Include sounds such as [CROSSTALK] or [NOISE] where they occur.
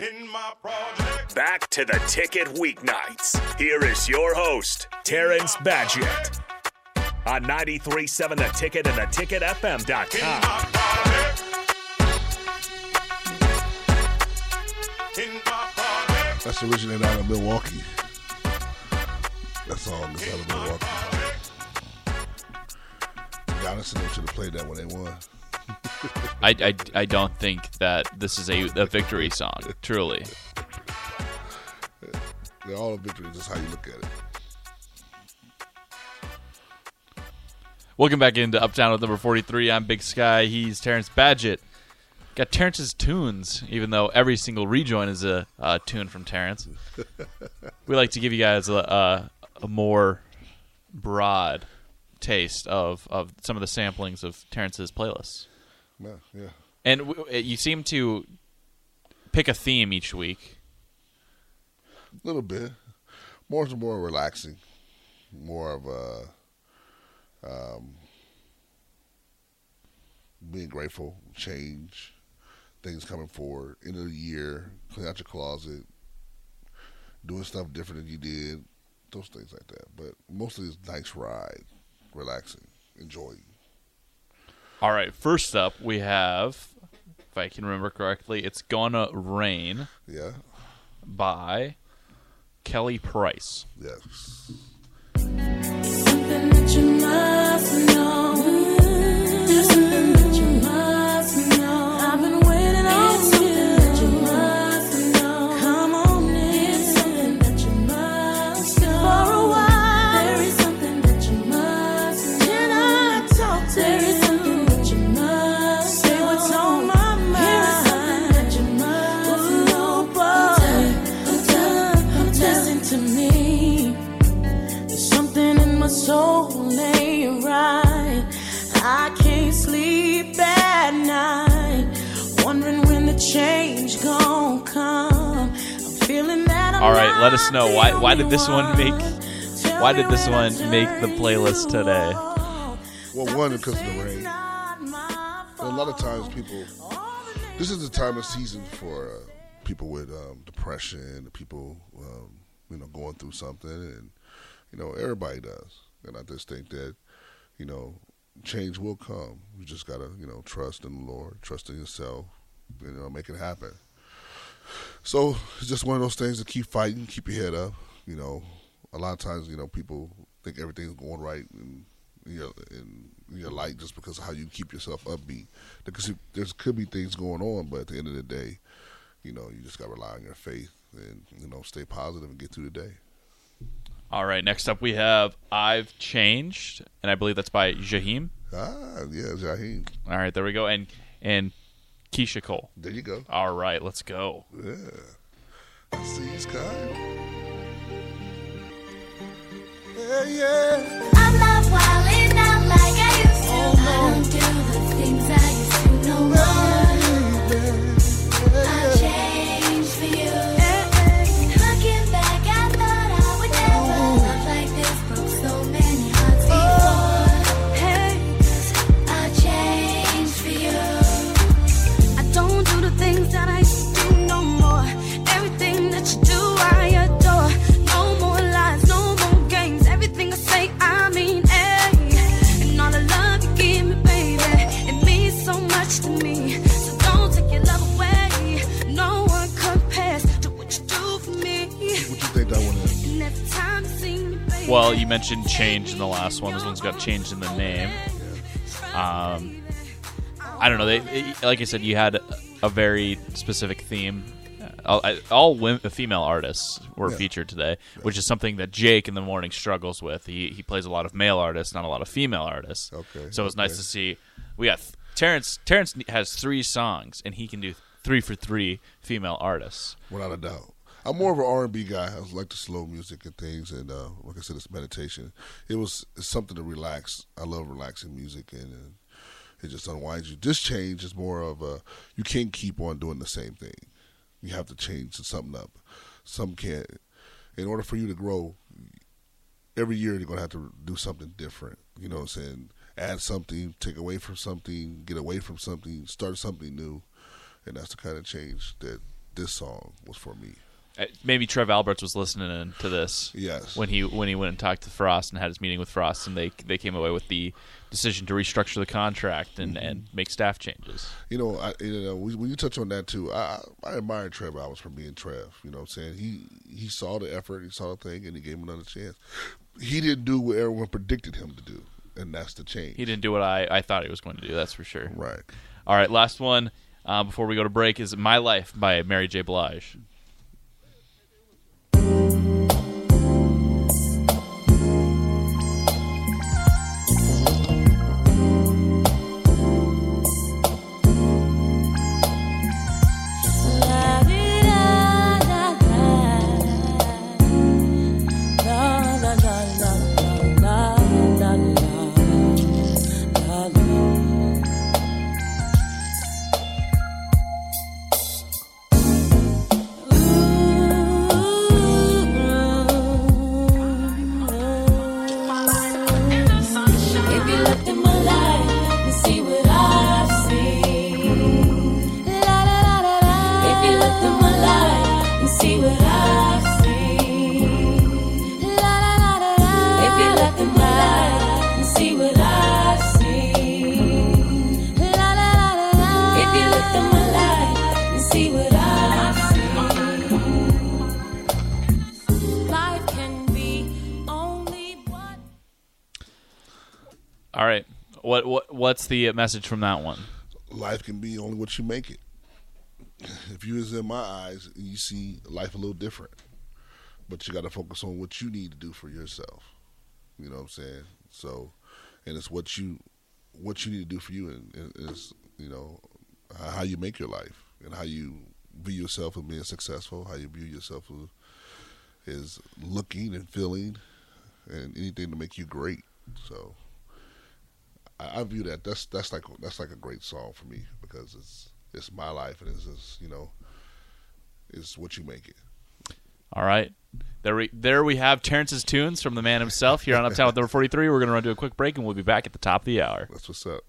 In my project. Back to the ticket weeknights. Here is your host, Terrance Badgett. On 93.7 The Ticket and In theticketfm.com. my project. In my. That's originated out of Milwaukee. That song is out of Milwaukee. Giannis and them should have played that when they won. I, I, I don't think that this is a, a victory song, truly. They're all a victory, just how you look at it. Welcome back into Uptown with number 43. I'm Big Sky. He's Terrance Badgett. Got Terrance's tunes, even though every single rejoin is a, a tune from Terrance. [LAUGHS] we like to give you guys a, a, a more broad taste of, of some of the samplings of Terrance's playlists. Yeah, yeah. And w- you seem to pick a theme each week. A little bit. More and more relaxing. More of a um, being grateful, change, things coming forward. End of the year, clean out your closet, doing stuff different than you did, those things like that. But mostly it's nice ride, relaxing, enjoying. All right, first up we have, if I can remember correctly, it's Gonna Rain Yeah, by Kelly Price. yes. Something that you must soul ain't right. I can't sleep at night, wondering when the change gon' come. I'm feeling that I'm All right, let us know why why did this one make why did this one make the playlist today? Well, one because of the rain. not A lot of times people this is the time of season for uh, people with um, depression, people um, you know going through something, and you know everybody does. And I just think that you know change will come. You just gotta you know trust in the Lord, trust in yourself, you know, make it happen. So it's just one of those things to keep fighting, keep your head up. You know, a lot of times you know people think everything's going right in your in your life just because of how you keep yourself upbeat. Because there could be things going on, but at the end of the day, you know, you just got to rely on your faith and you know stay positive and get through the day. All right, next up we have I've Changed, and I believe that's by Jaheim. Ah, yeah, Jaheim. All right, there we go. And and Keyshia Cole. There you go. All right, let's go. Yeah. I see you, Sky. Yeah, yeah. Well, you mentioned change in the last one. This one's got change in the name. Um, I don't know. They, it- like I said, you had a very specific theme. All, I- all wom- female artists were Yeah. featured today, which is something that Jake in the morning struggles with. He he plays a lot of male artists, not a lot of female artists. Okay, So it's nice okay. to see. We got Terrance. Terrance has three songs, and he can do three for three female artists. Without a doubt. I'm more of an R&B guy. I like the slow music and things, and uh, like I said, it's meditation. It was something to relax. I love relaxing music, and, and it just unwinds you. This change is more of a you can't keep on doing the same thing. You have to change something up. Some can't. In order for you to grow, every year you're gonna have to do something different. You know what I'm saying? Add something, take away from something, get away from something, start something new, and that's the kind of change that this song was for me. Uh, Maybe Trev Alberts was listening in to this. Yes. When he when he went and talked to Frost and had his meeting with Frost, and they they came away with the decision to restructure the contract and, Mm-hmm. and make staff changes. You know, I, you know, when when you touch on that too, I, I I admire Trev Alberts for being Trev. You know what I'm saying? He he saw the effort, he saw the thing, and he gave him another chance. He didn't do what everyone predicted him to do, and that's the change. He didn't do what I, I thought he was going to do. That's for sure. Right. All right, last one uh, before we go to break is "My Life" by Mary J. Blige. All right, what I see La la If you let them lie and see what I see. La la la la If you let them lie and see what I see only. Life can be only what what what's the message from that one? Life can be only what you make it. If you was in my eyes, you see life a little different, but you got to focus on what you need to do for yourself. You know what I'm saying? So, and it's what you what you need to do for you, and, it's you know how you make your life and how you view yourself as being successful, how you view yourself as, as looking and feeling, and anything to make you great. So, I, I view that that's that's like that's like a great song for me because it's it's my life and it's just you know it's what you make it. All right, there we there we have Terrance's tunes from the man himself here on Uptown with number forty three. We're going to run to a quick break and we'll be back at the top of the hour. That's what's up.